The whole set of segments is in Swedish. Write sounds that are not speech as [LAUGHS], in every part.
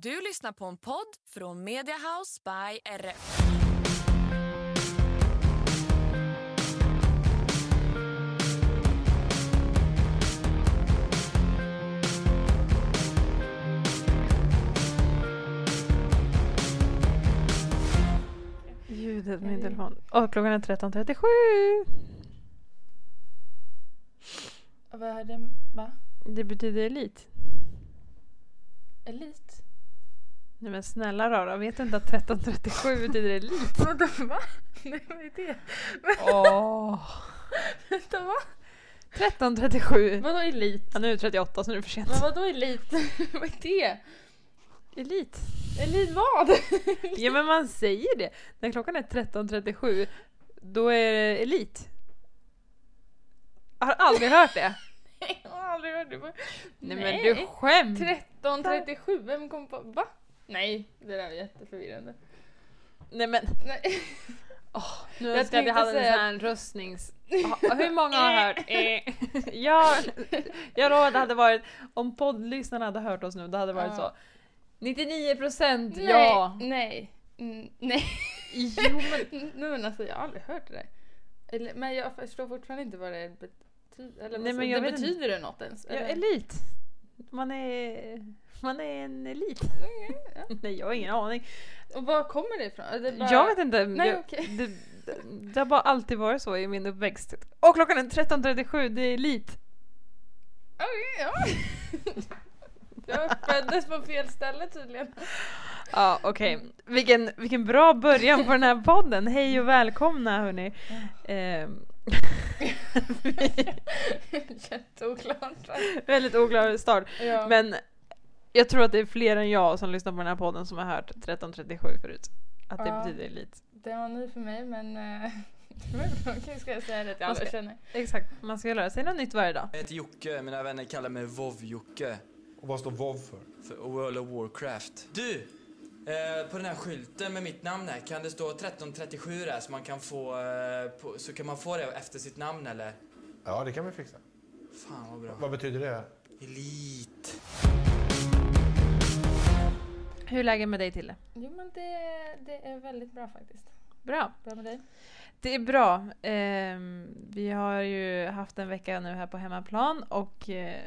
Du lyssnar på en podd från Mediahouse by RF. Ljudet med min telefon. Och klockan är 13.37. Vad är det? Va? Det betyder elit. Elit? Nej men snälla rara, vet du inte att 13.37 betyder elit? [LAUGHS] Vadå va? Nej vad är det? Åh. [LAUGHS] Vänta va? 13.37. Vadå elit? Ja, nu är det 38 så nu är det för sent. Men vadå elit? [LAUGHS] vad är det? Elit. Elit vad? Ja men man säger det. När klockan är 13.37 då är det elit. Jag har aldrig hört det. Jag har aldrig hört det. Nej, men du skämt. 13.37, vem kom på... Va? Nej, det där var jätteförvirrande. Nej men Nej. nu Jag önskar jag att jag hade en sån här röstnings... [LAUGHS] Ja, Hur många har hört? Eh, jag, jag lovar att det hade varit, om poddlyssnarna hade hört oss nu, det hade varit Ja. så. 99 procent Nej, ja. Nej. Mm, nej. Jo men [LAUGHS] Nej men alltså jag har aldrig hört det där. Eller, men jag förstår fortfarande inte vad det betyder. Eller, Nej, men det betyder det något ens? ja, eller? elit. Man är, man är en elit. [LAUGHS] Nej jag har ingen aning. Och var kommer det ifrån? Det bara... Jag vet inte. Nej, jag, okej. det, det, har bara alltid varit så i min uppväxt. Och klockan är 13.37, det är elit. Okej, ja. Jag föddes på fel ställe tydligen. Ja okej, vilken, vilken bra början på den här podden. Hej och välkomna hörni. Ehm, [LAUGHS] Jätteoklart. väldigt oklar start. Ja. Men jag tror att det är fler än jag som lyssnar på den här podden som har hört 1337 förut. Att det Ja. betyder elit. Det var ny för mig men... eh, [LAUGHS] Okej, ska jag säga det till alla känner? Exakt, man ska lära sig något nytt varje dag. Jag heter Jocke, mina vänner kallar mig WoW-Jocke. Och vad står WoW för? För World of Warcraft. Du! Eh, på den här skylten med mitt namn här, kan det stå 1337 där så man kan få, eh, på, så kan man få det efter sitt namn eller? Ja, det kan vi fixa. Fan vad bra. Vad betyder det? Elit. Hur är läget med dig Tille? Jo men det, det är väldigt bra faktiskt. Bra. Bra med dig? Det är bra. Ehm, vi har ju haft en vecka nu här på hemmaplan och eh,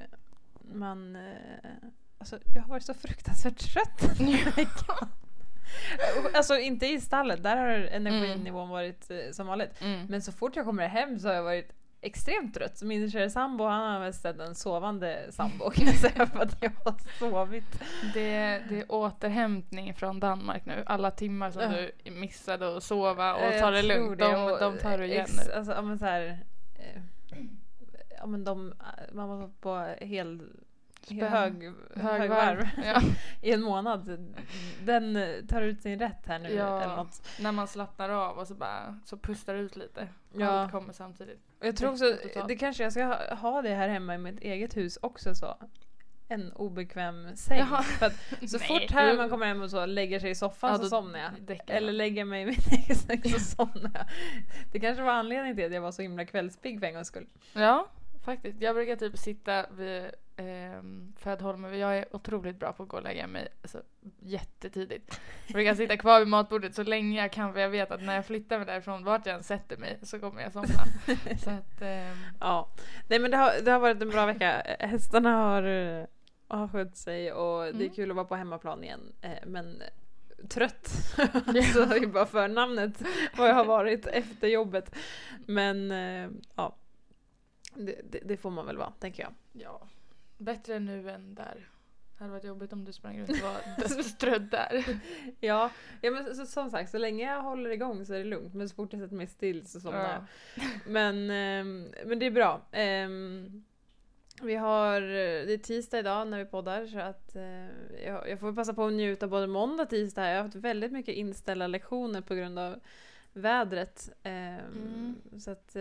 man... Eh, alltså, jag har varit så fruktansvärt trött den här veckan. [LAUGHS] Alltså inte i stallet, där har energinivån varit eh, som vanligt. Mm. Men så fort jag kommer hem så har jag varit extremt trött. Så min kära sambo han har mest sett en sovande sambo kan jag [LAUGHS] säga för att jag har sovit. Det, det är återhämtning från Danmark nu. Alla timmar som du missade att sova och ta det lugnt, det, de, de tar du igen nu. Alltså, ja, men så här, eh, ja, men de, man var på hel, Spänn. hög, Högvarv. [LAUGHS] Ja. [LAUGHS] i en månad. Den tar ut sin rätt här nu. Ja. Eller något. När man slappnar av och så bara så pustar ut lite. Ja. Allt kommer samtidigt. Och jag tror också, det kanske jag ska ha, ha det här hemma i mitt eget hus också så. En obekväm säng. Jaha. För att så fort här man kommer hem och så lägger sig i soffan Ja, så somnar jag. Eller lägger mig i min [LAUGHS] egen säng så somnar jag. Det kanske var anledningen till att jag var så himla kvällspigg för en gångs skull. Ja, faktiskt. Jag brukar typ sitta vid ehm, Fädholmen. Jag är otroligt bra på att gå och lägga mig alltså, jättetidigt. Jag brukar sitta kvar vid matbordet så länge jag kan för jag vet att när jag flyttar mig därifrån, vart jag än sätter mig, så kommer jag somna. [LAUGHS] så att, ehm, Ja. Nej men det har, det har varit en bra vecka. Hästarna har, eh, har skött sig och det är Mm. kul att vara på hemmaplan igen. Eh, Men trött. [LAUGHS] [LAUGHS] så det är bara för namnet vad jag har varit efter jobbet. Men eh, ja. Det, det, det får man väl vara, tänker jag. ja, bättre nu än där. Det hade varit jobbigt om du sprang runt och var [LAUGHS] strödd där. [LAUGHS] Ja, ja men så, som sagt, så länge jag håller igång så är det lugnt. Men så fort jag sätter mig still så somnar jag. Ja. Men, ehm, men det är bra. Ehm, Vi har, det är tisdag idag när vi poddar så att eh, jag, jag får passa på att njuta både måndag och tisdag. Jag har haft väldigt mycket inställda lektioner på grund av vädret. ehm, Mm. Så att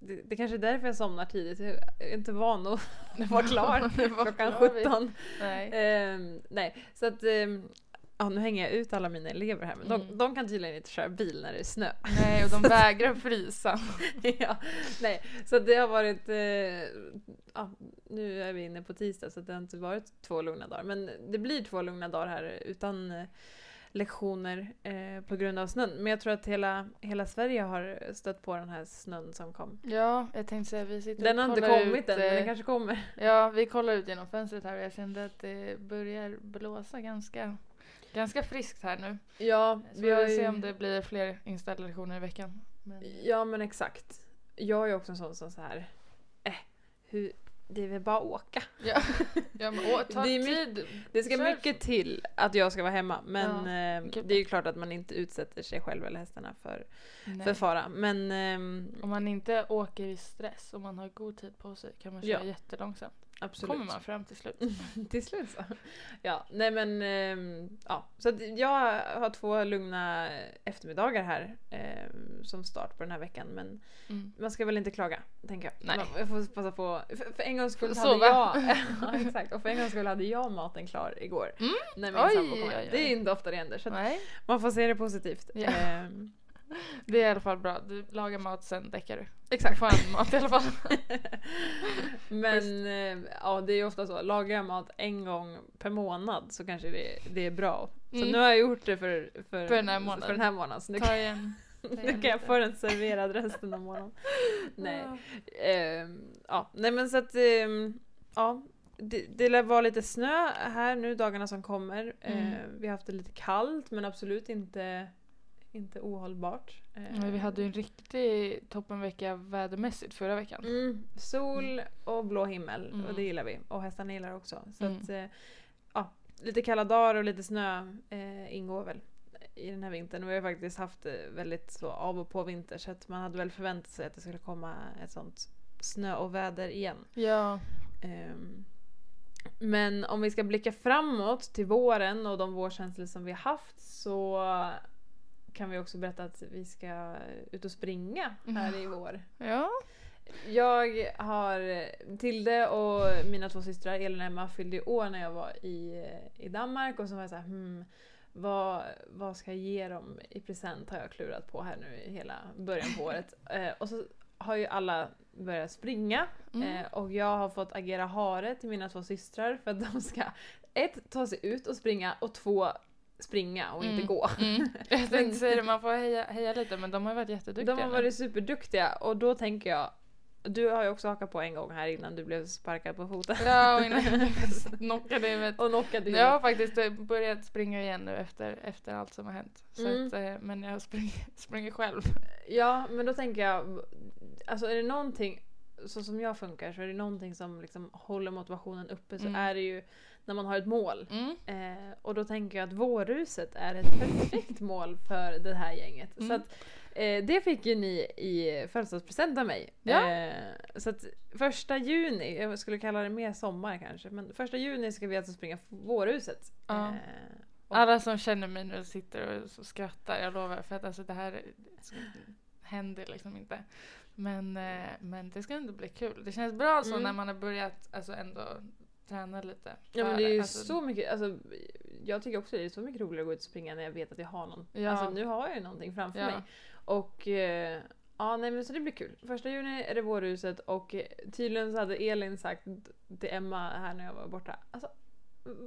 det, det kanske är därför jag somnar tidigt. Jag är inte van att [LAUGHS] vara klar [LAUGHS] klockan klar vid- 17. Nej. Ehm, nej, så att ehm, ja, nu hänger jag ut alla mina elever här men de, Mm. de kan tydligen inte köra bil när det är snö. Nej, och de [LAUGHS] vägrar frysa. ja, nej, så det har varit, eh, ja, nu är vi inne på tisdag så det har inte varit två lugna dagar. Men det blir två lugna dagar här utan eh, lektioner eh, på grund av snön. Men jag tror att hela, hela Sverige har stött på den här snön som kom. Ja, jag tänkte säga vi sitter Den har inte kommit ut, än, men eh, den kanske kommer. Ja, vi kollar ut genom fönstret här och jag kände att det börjar blåsa ganska, ganska friskt här nu. Ja, Så vi får se ju- om det blir fler inställda lektioner i veckan. Men, Ja men exakt. Jag är också en sån som så här, eh, hur, det är väl bara att åka. ja, ja men åh, ta [LAUGHS] Det tid. Det ska Kör. mycket till att jag ska vara hemma men Ja, eh, det är ju klart att man inte utsätter sig själv eller hästarna för, Nej. för fara. Men ehm, Om man inte åker i stress och man har god tid på sig kan man köra Ja. jättelångsamt. Absolut. kommer man fram till slut. [LAUGHS] till slut så. Ja, nej men ehm, ja. Så jag har två lugna eftermiddagar här ehm, som start på den här veckan. Men Mm. man ska väl inte klaga, tänker jag. Nej. Man- Jag får passa på. För, för en gångs skull hade sova. jag... [LAUGHS] [LAUGHS] ja, exakt. Och för en gångs skull hade jag maten klar igår. Mm. När min sambo kom. Det är inte ofta det händer. Så man får se det positivt. Ehm, det är i alla fall bra. Du lagar mat sen däckar du. exakt. Får en mat i alla fall. [LAUGHS] Men eh, ja, det är ju ofta så. Lagar jag mat en gång per månad så kanske det, det är bra. Så Mm. nu har jag gjort det för, för, För den här månaden. För den här månaden. Så nu, Ta kan, igen. [LAUGHS] ta nu igen kan jag lite. få den serverad resten av månaden. [LAUGHS] Nej. Ja. Ehm, ja, nej men så att ehm, ja. Det, det lär vara lite snö här nu dagarna som kommer. Mm. Eh, vi har haft det lite kallt men absolut inte, inte ohållbart. Men vi hade ju en riktig toppenvecka vädermässigt förra veckan. Mm, sol och blå himmel Mm. och det gillar vi. Och hästarna gillar också. Så Mm. att, eh, ja, lite kalla dagar och lite snö eh, ingår väl i den här vintern. Vi har faktiskt haft eh, väldigt så av och på vinter så att man hade väl förväntat sig att det skulle komma ett sånt snö och väder igen. Ja. Ehm, men om vi ska blicka framåt till våren och de vårkänslor som vi har haft så kan vi också berätta att vi ska ut och springa här i vår. Ja. Jag har Tilde och mina två systrar Elin och Emma fyllde år när jag var i, i Danmark och så var jag såhär hmm, vad, vad ska jag ge dem i present har jag klurat på här nu i hela början på året. [LAUGHS] Eh, och så har ju alla börjat springa Mm. eh, och jag har fått agera hare till mina två systrar för att de ska ett ta sig ut och springa och två springa och inte Mm. gå. Mm. [LAUGHS] Jag tänkte säga det, man får heja, heja lite men de har varit jätteduktiga. De har varit superduktiga och då tänker jag du har ju också hakat på en gång här innan du blev sparkad på foten. Ja, och innan jag [LAUGHS] knockade huvudet. och knockade ju. Jag har faktiskt eh, börjat springa igen nu efter, efter allt som har hänt. Så Mm. att, eh, men jag springer, [LAUGHS] springer själv. Ja, men då tänker jag, alltså är det någonting, så som jag funkar, så är det någonting som liksom håller motivationen uppe så Mm. är det ju när man har ett mål. Mm. Eh, och då tänker jag att vårruset är ett perfekt [LAUGHS] mål för det här gänget. Så Mm. att, eh, det fick ju ni i födelsedagspresent av mig. Ja. Eh, så att första juni, jag skulle kalla det mer sommar kanske, men första juni ska vi alltså springa vårruset. Ja. Eh, och- Alla som känner mig nu sitter och så skrattar, jag lovar. För att alltså det här händer liksom inte. Men, eh, men det ska ändå bli kul. Det känns bra så Mm. när man har börjat alltså ändå träna lite. Ja men det är ju alltså, så mycket, alltså, jag tycker också det är så mycket roligare att gå ut och springa när jag vet att jag har någon. Ja. Alltså nu har jag ju någonting framför Ja. mig. Och eh, ja nej men så det blir kul. Första juni är det vårhuset och eh, tydligen så hade Elin sagt till Emma här när jag var borta. Alltså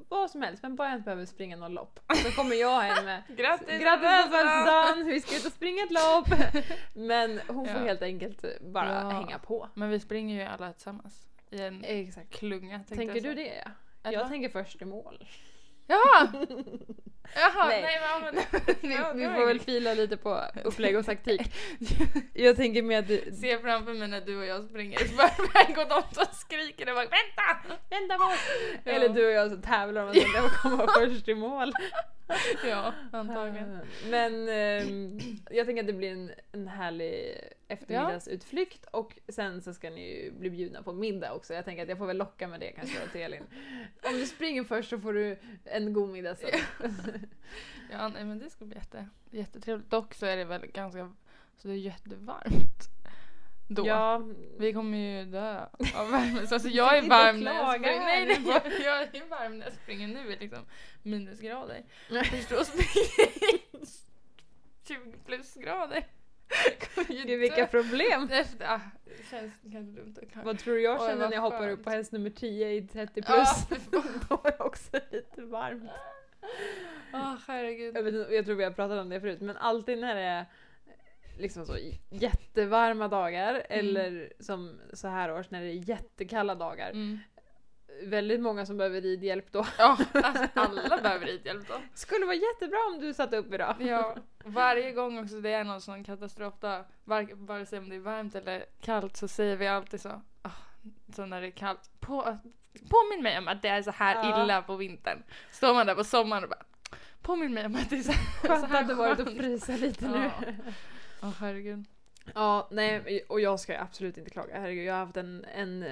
vad som helst men bara jag inte behöver springa någon lopp. Så kommer jag hem med! [LAUGHS] Grattis på födelsedagen! Vi ska ut och springa ett lopp! [LAUGHS] Men hon får Ja. helt enkelt bara Ja. hänga på. Men vi springer ju alla tillsammans. I en Exakt. klunga. Tänker jag du det? Ja? Jag vad? tänker först i mål. Jaha! [LAUGHS] Jaha, Nej. nej, men, Vi, [LAUGHS] Ja, vi får väl fila lite på upplägg och taktik. [LAUGHS] Jag tänker med att... Se framför mig när du och jag springer i förväg och de som skriker och bara vänta! Vänta på! Ja. Eller du och jag som tävlar om att vem kommer först i mål. [LAUGHS] ja, antagligen. Men ehm, jag tänker att det blir en, en härlig eftermiddagsutflykt och sen så ska ni ju bli bjudna på middag också. Jag tänker att jag får väl locka med det kanske till Elin. Om du springer först så får du en god middag sen. [LAUGHS] Ja, nej, men det ska bli jätte, jättetrevligt. Dock så är det väl ganska, så det är jättevarmt. Då. Ja, Vi kommer ju dö [LAUGHS] av värme. Så alltså jag är varm när jag springer. Nej, nej, jag, är varm när jag springer nu är liksom minusgrader. Först då springer jag 20 plusgrader. Gud vilka problem! Efter, ah, det känns kanske dumt att klaga. Vad tror du jag känner när jag hoppar upp på häst nummer 10 i 30 plus? Ja. [LAUGHS] Då är det också lite varmt. [LAUGHS] Åh herregud. Jag, vet, jag tror vi har pratat om det förut, men alltid när det är liksom så jättevarma dagar eller som så här års när det är jättekalla dagar. Mm. Väldigt många som behöver ridhjälp då. Ja, [LAUGHS] alltså, alla behöver ridhjälp då. Skulle vara jättebra om du satte upp idag. Ja, [LAUGHS] varje gång också det är någon sån katastrofdag, var, vare sig om det är varmt eller kallt så säger vi alltid så. ah, så när det är kallt. På, påminn mig om att det är så här Ja. illa på vintern. Står man där på sommaren och bara Påminn mig om att det är så, så Skönt här att det varit skönt." frysa lite nu. Åh herregud. Ja, nej, och jag ska absolut inte klaga. Herregud, jag har haft en, en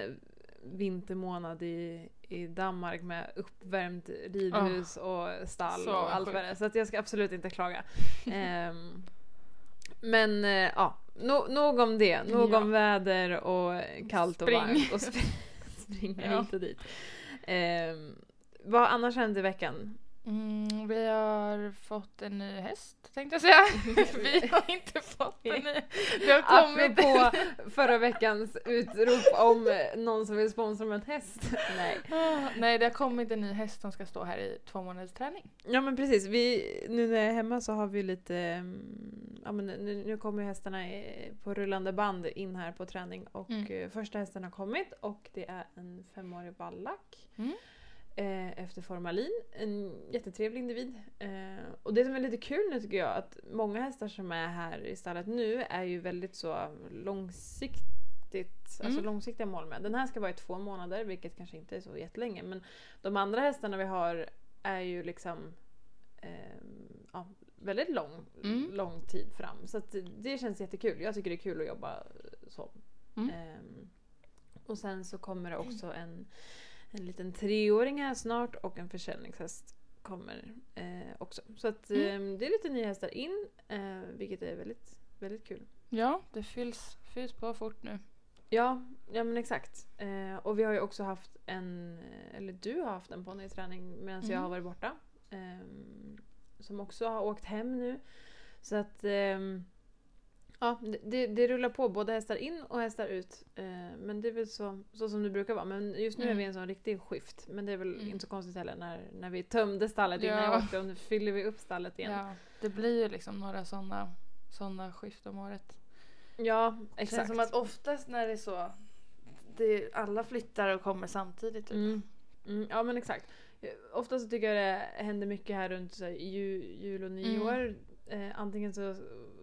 vintermånad i, i Danmark med uppvärmt ridhus och stall så och allt vad det är. Så att jag ska absolut inte klaga. [LAUGHS] Ehm, men eh, ja, no, nog om det. Nog Ja. om väder och kallt Spring. och varmt. Och sp- [LAUGHS] springa Ja. hit och dit. Ehm, vad annars hänt i veckan? Mm, vi har fått en ny häst tänkte jag säga. [LAUGHS] vi har inte fått en ny. Det har kommit Apropå förra veckans utrop om eh, någon som vill sponsra med en häst. Nej. Nej, det har kommit en ny häst som ska stå här i två månaders träning. Ja men precis, vi, nu när jag är hemma så har vi lite, mm, ja men nu, nu kommer hästarna i- på rullande band in här på träning och Mm. eh, första hästen har kommit och det är en femårig vallack. Mm. Eh, efter formalin. En jättetrevlig individ. Eh, och det som är lite kul nu tycker jag att många hästar som är här i stallet nu är ju väldigt så långsiktigt, alltså Mm. långsiktiga mål med. Den här ska vara i två månader vilket kanske inte är så jättelänge men de andra hästarna vi har är ju liksom ehm, ja, väldigt lång, Mm. lång tid fram. Så det känns jättekul. Jag tycker det är kul att jobba så. Mm. Ehm, och sen så kommer det också en, en liten treåring här snart och en försäljningshäst kommer eh, också. Så att Mm. ehm, det är lite nya hästar in eh, vilket är väldigt, väldigt kul. Ja, det fylls, fylls på fort nu. Ja, ja men exakt. Eh, och vi har ju också haft en, eller du har haft en ponnyträning medan jag Mm. har varit borta. Som också har åkt hem nu. Så att ehm, ja, det- det, det rullar på både hästar in och hästar ut. Eh, men det är väl så, så som det brukar vara. Men just nu är Mm. vi i en sån riktig skift. Men det är väl Mm. inte så konstigt heller när, när vi tömde stallet innan Ja. jag åkte och nu fyller vi upp stallet igen. Ja, det blir ju liksom några sådana såna skift om året. Ja, Det exakt. känns som att oftast när det är så, det, alla flyttar och kommer samtidigt. Typ. Mm. Mm, ja men exakt. Eh, Ofta så tycker jag det händer mycket här runt så här, ju, jul och nyår. Eh, antingen så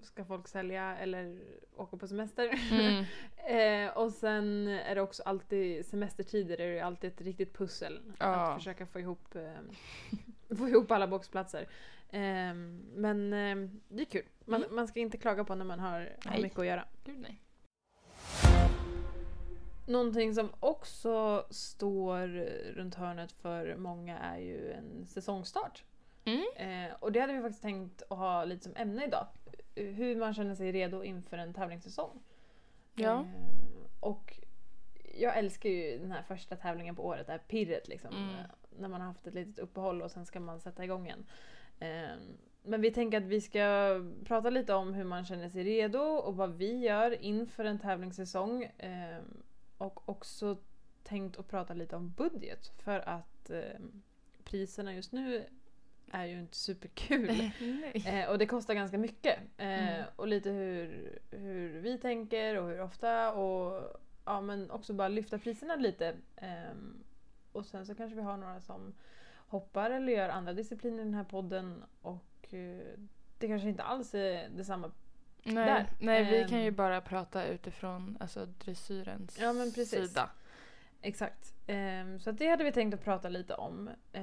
ska folk sälja eller åka på semester. Mm. [LAUGHS] eh, och sen är det också alltid semestertider är det alltid ett riktigt pussel. Ja. Att försöka få ihop, eh, [LAUGHS] få ihop alla boxplatser. Eh, men eh, det är kul. Man, Mm. man ska inte klaga på när man har, har mycket att göra. Gud nej. Någonting som också står runt hörnet för många är ju en säsongstart. Mm. Eh, och det hade vi faktiskt tänkt att ha lite som ämne idag. Hur man känner sig redo inför en tävlingssäsong. Ja. Eh, och jag älskar ju den här första tävlingen på året, det här pirret liksom. Mm. Eh, När man har haft ett litet uppehåll och sen ska man sätta igång igen. Eh, men vi tänker att vi ska prata lite om hur man känner sig redo och vad vi gör inför en tävlingssäsong. Och också tänkt att prata lite om budget för att eh, priserna just nu är ju inte superkul. [LAUGHS] Eh, och det kostar ganska mycket. Eh, Mm. Och lite hur, hur vi tänker och hur ofta och ja, men också bara lyfta priserna lite. Ehm, och sen så kanske vi har några som hoppar eller gör andra discipliner i den här podden och eh, det kanske inte alls är detsamma. Nej, Där. nej vi Ehm. kan ju bara prata utifrån alltså, dressyrens Ja, men precis. sida. Exakt. Ehm, så det hade vi tänkt att prata lite om. Eh,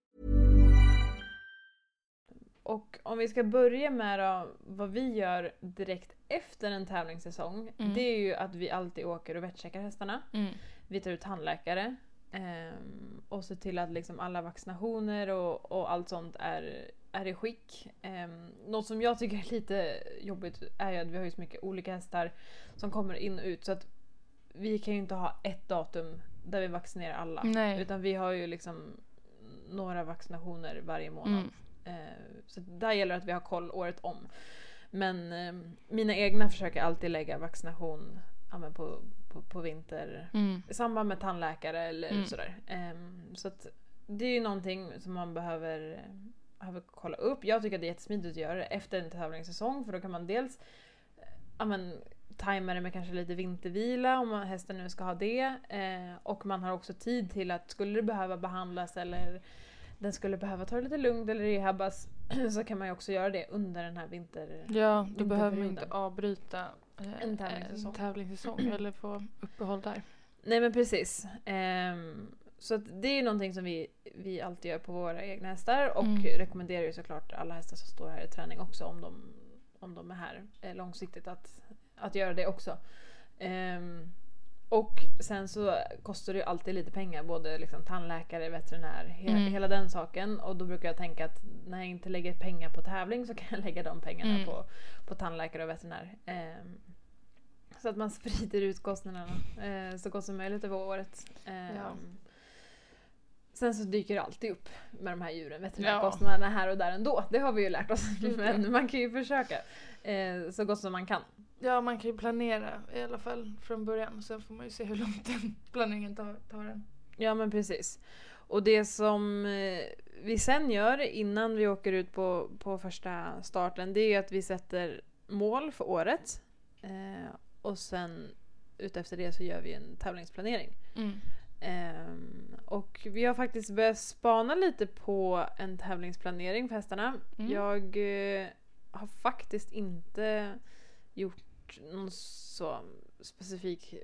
Om vi ska börja med då, vad vi gör direkt efter en tävlingssäsong. Mm. Det är ju att vi alltid åker och vettcheckar hästarna. Mm. Vi tar ut tandläkare. ehm, och ser till att liksom alla vaccinationer och, och allt sånt är, är i skick. Um, något som jag tycker är lite jobbigt är ju att vi har ju så mycket olika hästar som kommer in och ut. Så att vi kan ju inte ha ett datum där vi vaccinerar alla. Nej. Utan vi har ju liksom några vaccinationer varje månad. Mm. Eh, så där gäller det att vi har koll året om. Men eh, mina egna försöker alltid lägga vaccination ja, på, på, på vinter Mm. i samband med tandläkare eller Mm. sådär. Ehm, så att det är ju någonting som man behöver, behöver kolla upp. Jag tycker att det är jättesmidigt att göra det efter en tävlingssäsong för då kan man dels eh, ja, men, tajma det med kanske lite vintervila om man, hästen nu ska ha det. Eh, och man har också tid till att skulle det behöva behandlas eller den skulle behöva ta det lite lugnt eller rehabbas [CLEARS THROAT] så kan man ju också göra det under den här vinter... Ja, då behöver man inte avbryta eh, En tävlingssäsong. en tävlingssäsong [CLEARS THROAT] eller få uppehåll där. Nej men precis. Ehm, så det är ju någonting som vi, vi alltid gör på våra egna hästar och Mm. rekommenderar ju såklart alla hästar som står här i träning också om de, om de är här eh, långsiktigt att, att göra det också. Ehm, och sen så kostar det ju alltid lite pengar, både liksom tandläkare, veterinär, he- Mm. hela den saken. Och då brukar jag tänka att när jag inte lägger pengar på tävling så kan jag [LAUGHS] lägga de pengarna Mm. på, på tandläkare och veterinär. Ehm, så att man [LAUGHS] sprider ut kostnaderna eh, så gott som möjligt över året. Ehm, Ja. Sen så dyker det alltid upp med de här djuren, Ja. veterinärkostnaderna här och där ändå. Det har vi ju lärt oss. Ja. [LAUGHS] Men man kan ju försöka eh, så gott som man kan. Ja, man kan ju planera i alla fall från början. Sen får man ju se hur långt den [LAUGHS] planeringen tar, tar en. Ja men precis. Och det som eh, vi sen gör innan vi åker ut på, på första starten det är ju att vi sätter mål för året. Eh, och sen utefter det så gör vi en tävlingsplanering. Mm. Ehm, och vi har faktiskt börjat spana lite på en tävlingsplanering för hästarna. Mm. Jag eh, har faktiskt inte gjort någon så specifik eh,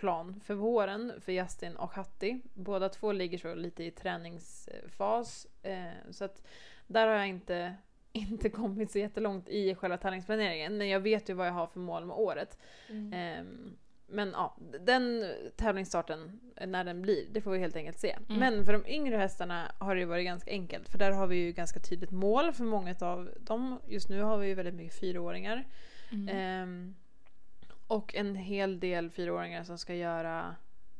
plan för våren för Justin och Hatti. Båda två ligger så lite i träningsfas. Eh, så att där har jag inte, [LAUGHS] inte kommit så jättelångt i själva tävlingsplaneringen. Men jag vet ju vad jag har för mål med året. Mm. Ehm, men ja, den tävlingsstarten, eh, när den blir, det får vi helt enkelt se. Mm. Men för de yngre hästarna har det ju varit ganska enkelt. För där har vi ju ganska tydligt mål för många av dem. Just nu har vi ju väldigt mycket fyraåringar. Mm. Ehm, och en hel del fyraåringar som ska göra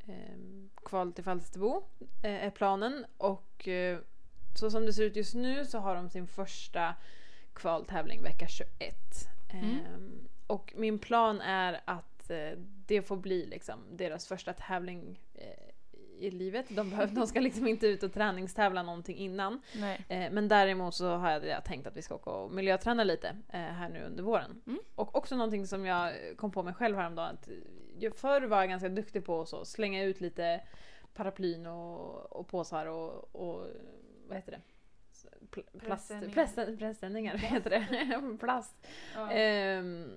ehm, kval till Falsterbo eh, är planen. Och eh, så som det ser ut just nu så har de sin första kvaltävling vecka 21. Mm. Ehm, och min plan är att eh, det får bli liksom deras första tävling i livet. De, behöver, de ska liksom inte ut och träningstävla någonting innan. Eh, men däremot så har jag tänkt att vi ska åka och miljöträna lite eh, här nu under våren. Mm. Och också någonting som jag kom på mig själv häromdagen. Att jag förr var jag ganska duktig på att slänga ut lite paraplyn och, och påsar och, och vad heter det? Pl- Plast, Pressändningar. pressen- pressändningar heter det. [LAUGHS] Plast. Ja. Ehm,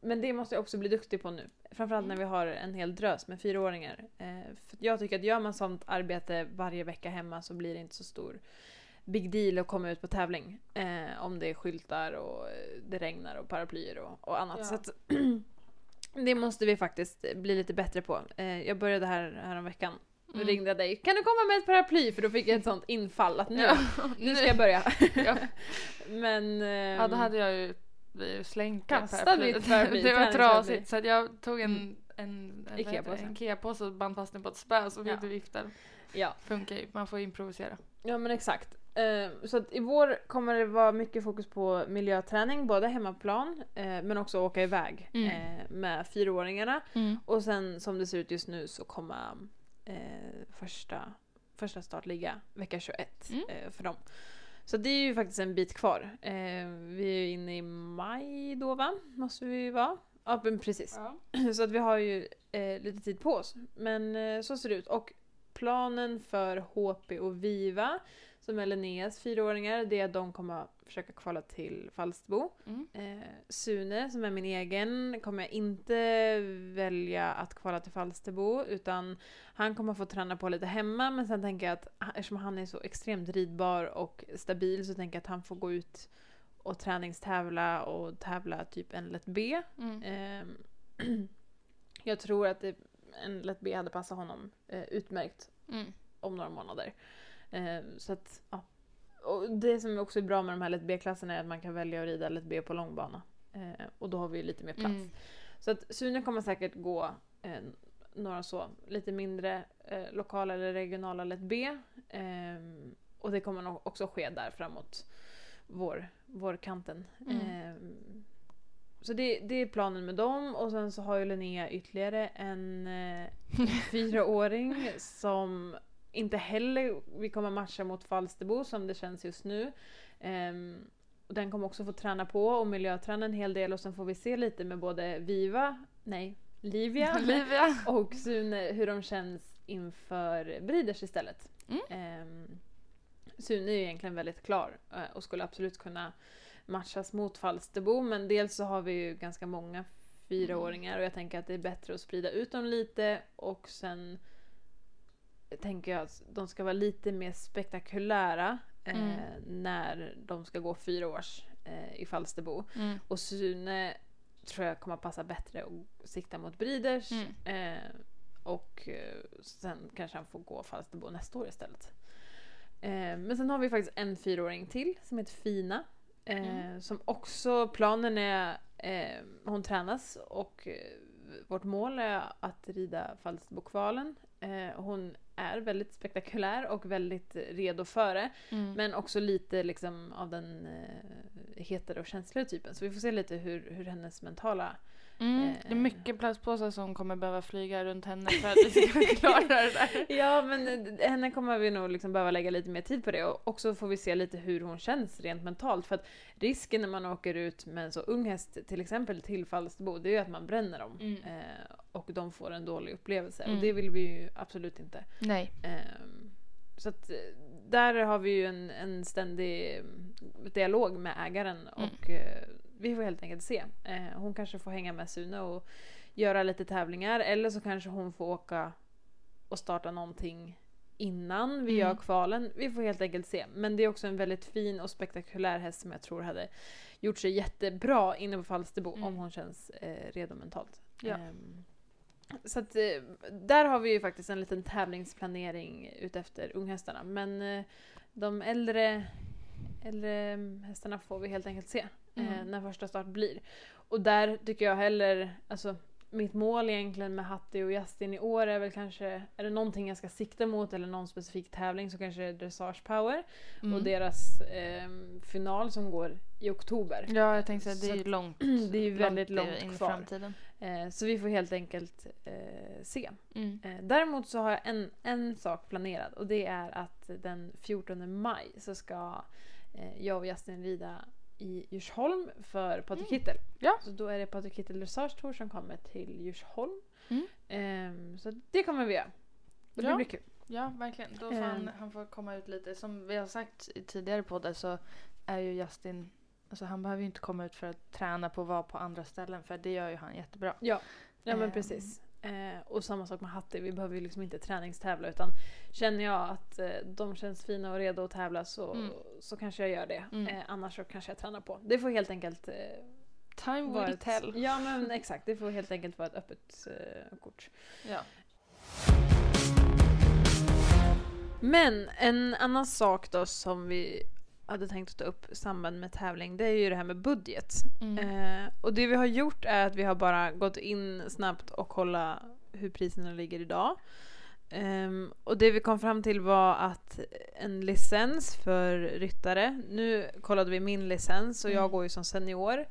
men det måste jag också bli duktig på nu. Framförallt när vi har en hel drös med fyraåringar. Eh, för jag tycker att gör man sånt arbete varje vecka hemma så blir det inte så stor big deal att komma ut på tävling. Eh, om det är skyltar och eh, det regnar och paraplyer och, och annat. Ja. Så att, [CLEARS THROAT] det måste vi faktiskt bli lite bättre på. Eh, jag började här, här om veckan. Då Mm. ringde jag dig. Kan du komma med ett paraply? För då fick jag ett sånt infall att nu, Ja. nu ska jag börja. [LAUGHS] Ja. [LAUGHS] Men... Ja, då ehm, hade jag ju blivit slängt Kastad paraplyet. ditt paraply, [LAUGHS] Det var trasigt så jag tog en en, en, Ikea-påse. en Ikea-påse och band fast den på ett spö så fick Ja. du vifta. Ja. Funkar ju, man får improvisera. Ja men exakt. Eh, Så att i vår kommer det vara mycket fokus på miljöträning, både hemmaplan eh, men också åka iväg Mm. eh, med fyraåringarna. Och sen som det ser ut just nu så kommer första, första start ligga vecka 21 Mm. för dem. Så det är ju faktiskt en bit kvar. Eh, vi är ju inne i maj då va? Måste vi vara? Ja men precis. [CLEARS THROAT] Så att vi har ju eh, lite tid på oss. Men eh, så ser det ut. Och planen för HP och Viva, som är Linneas fyraåringar, det är att de kommer försöka kvala till Falsterbo. Mm. Eh, Sune, som är min egen, kommer jag inte välja att kvala till Falsterbo, utan han kommer få träna på lite hemma, men sen tänker jag att eftersom han är så extremt ridbar och stabil så tänker jag att han får gå ut och träningstävla och tävla typ en lätt B. Mm. Ehm, [CLEARS THROAT] jag tror att det, en lätt B hade passat honom eh, utmärkt Mm. om några månader. Ehm, så att, ja. Och det som också är bra med de här lätt B-klasserna är att man kan välja att rida lätt B på långbana. Eh, och då har vi ju lite mer plats. Mm. Så att Sune kommer säkert gå eh, några så lite mindre eh, lokala eller regionala lätt B. Ehm, och det kommer nog också ske där framåt vår, vårkanten. Mm. Ehm, så det, det är planen med dem och sen så har ju Linnea ytterligare en eh, [LAUGHS] fyraåring som inte heller vi kommer matcha mot Falsterbo som det känns just nu. Ehm, och den kommer också få träna på och miljöträna en hel del och sen får vi se lite med både Viva, nej, Livia [LAUGHS] Olivia. [LAUGHS] och Sune hur de känns inför Briders istället. Mm. Ehm, Sune är ju egentligen väldigt klar eh, och skulle absolut kunna matchas mot Falsterbo men dels så har vi ju ganska många fyraåringar och jag tänker att det är bättre att sprida ut dem lite och sen tänker jag att de ska vara lite mer spektakulära eh, Mm. när de ska gå fyra års eh, i Falsterbo. Mm. Och Sune tror jag kommer passa bättre att sikta mot Briders. Mm. Eh, och eh, sen kanske han får gå Falsterbo nästa år istället. Eh, men sen har vi faktiskt en fyraåring till som heter Fina. Mm. Som också, planen är, hon tränas och vårt mål är att rida Falsterbokvalen. Eh, hon är väldigt spektakulär och väldigt redo för det. Mm. Men också lite liksom av den eh, hetare och känsligare typen. Så vi får se lite hur, hur hennes mentala... Mm. Eh, Det är mycket plastpåsar som kommer behöva flyga runt henne för att vi ska [LAUGHS] klara det där. Ja men eh, henne kommer vi nog liksom behöva lägga lite mer tid på det. Och också får vi se lite hur hon känns rent mentalt. För att risken när man åker ut med en så ung häst till exempel till Falsterbo det är ju att man bränner dem. Mm. Eh, och de får en dålig upplevelse. Mm. Och det vill vi ju absolut inte. Nej. Ehm, så att eh, där har vi ju en, en ständig dialog med ägaren Mm. och eh, vi får helt enkelt se. Eh, hon kanske får hänga med Sune och göra lite tävlingar eller så kanske hon får åka och starta någonting innan vi Mm. gör kvalen. Vi får helt enkelt se. Men det är också en väldigt fin och spektakulär häst som jag tror hade gjort sig jättebra inne på Falsterbo Mm. om hon känns eh, redo mentalt. Ja. Ehm, så att, eh, där har vi ju faktiskt en liten tävlingsplanering utefter unghästarna. Men eh, de äldre, äldre hästarna får vi helt enkelt se Mm. när första start blir. Och där tycker jag heller, alltså mitt mål egentligen med Hattie och Justin i år är väl kanske, är det någonting jag ska sikta mot eller någon specifik tävling så kanske det är Dressage Power Mm. och deras eh, final som går i oktober. Ja, jag tänkte säga det är ju långt. [CLEARS THROAT] det är ju väldigt långt långt in i framtiden. Eh, så vi får helt enkelt eh, se. Mm. Eh, däremot så har jag en, en sak planerad och det är att den 14 maj så ska eh, jag och Justin rida i Djursholm för Patrik Kittel. Ja. Så då är det Patrik Kittel Dressage Tour som kommer till Djursholm. Mm. Ehm, så det kommer vi göra. Det Ja. blir kul. Ja, verkligen. Då får han, Ehm. han får komma ut lite. Som vi har sagt i tidigare poddar så är ju Justin, alltså han behöver ju inte komma ut för att träna på att vara på andra ställen för det gör ju han jättebra. Ja, ja men Ehm. precis. Eh, och samma sak med Hattie, vi behöver ju liksom inte träningstävla utan känner jag att eh, de känns fina och redo att tävla så, Mm. så kanske jag gör det. Mm. Eh, annars så kanske jag tränar på. Det får helt enkelt eh, Time will ett, tell. Ja men [LAUGHS] exakt, det får helt enkelt vara ett öppet eh, kort. Ja. Men en annan sak då som vi hade tänkt att ta upp i samband med tävling det är ju det här med budget. Mm. Eh, och det vi har gjort är att vi har bara gått in snabbt och kollat hur priserna ligger idag. Ehm, och det vi kom fram till var att en licens för ryttare, nu kollade vi min licens och jag Mm. går ju som senior.